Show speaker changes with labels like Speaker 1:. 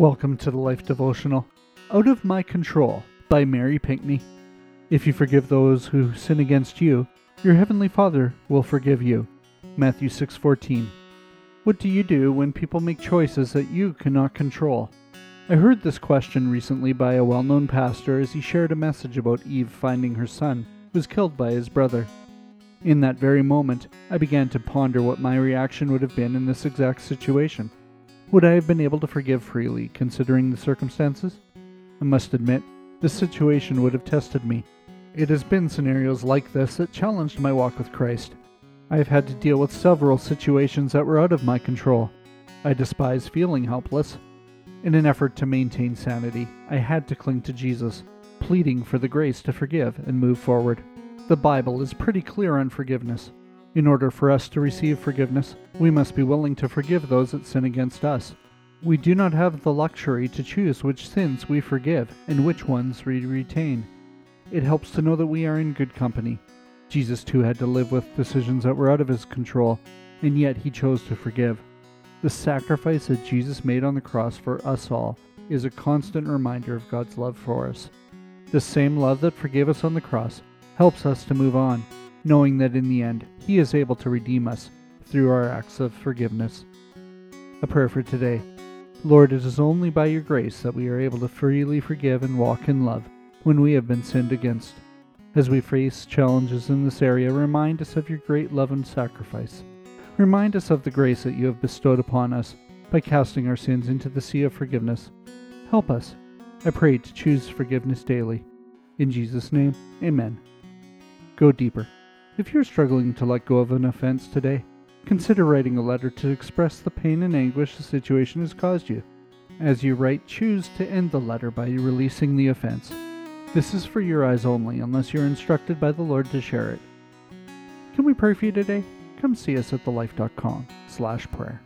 Speaker 1: Welcome to the Life Devotional Out of My Control by Mary Pinckney. If you forgive those who sin against you, your heavenly Father will forgive you. Matthew 6:14. What do you do when people make choices that you cannot control? I heard this question recently by a well-known pastor as he shared a message about Eve finding her son who was killed by his brother. In that very moment, I began to ponder what my reaction would have been in this exact situation. Would I have been able to forgive freely, considering the circumstances? I must admit, this situation would have tested me. It has been scenarios like this that challenged my walk with Christ. I have had to deal with several situations that were out of my control. I despise feeling helpless. In an effort to maintain sanity, I had to cling to Jesus, pleading for the grace to forgive and move forward. The Bible is pretty clear on forgiveness. In order for us to receive forgiveness, we must be willing to forgive those that sin against us. We do not have the luxury to choose which sins we forgive and which ones we retain. It helps to know that we are in good company. Jesus too had to live with decisions that were out of his control, and yet he chose to forgive. The sacrifice that Jesus made on the cross for us all is a constant reminder of God's love for us. The same love that forgave us on the cross helps us to move on knowing that in the end, He is able to redeem us through our acts of forgiveness. A prayer for today. Lord, it is only by your grace that we are able to freely forgive and walk in love when we have been sinned against. As we face challenges in this area, remind us of your great love and sacrifice. Remind us of the grace that you have bestowed upon us by casting our sins into the sea of forgiveness. Help us, I pray, to choose forgiveness daily. In Jesus' name, amen. Go deeper. If you're struggling to let go of an offense today, consider writing a letter to express the pain and anguish the situation has caused you. As you write, choose to end the letter by releasing the offense. This is for your eyes only, unless you're instructed by the Lord to share it. Can we pray for you today? Come see us at thelife.com slash prayer.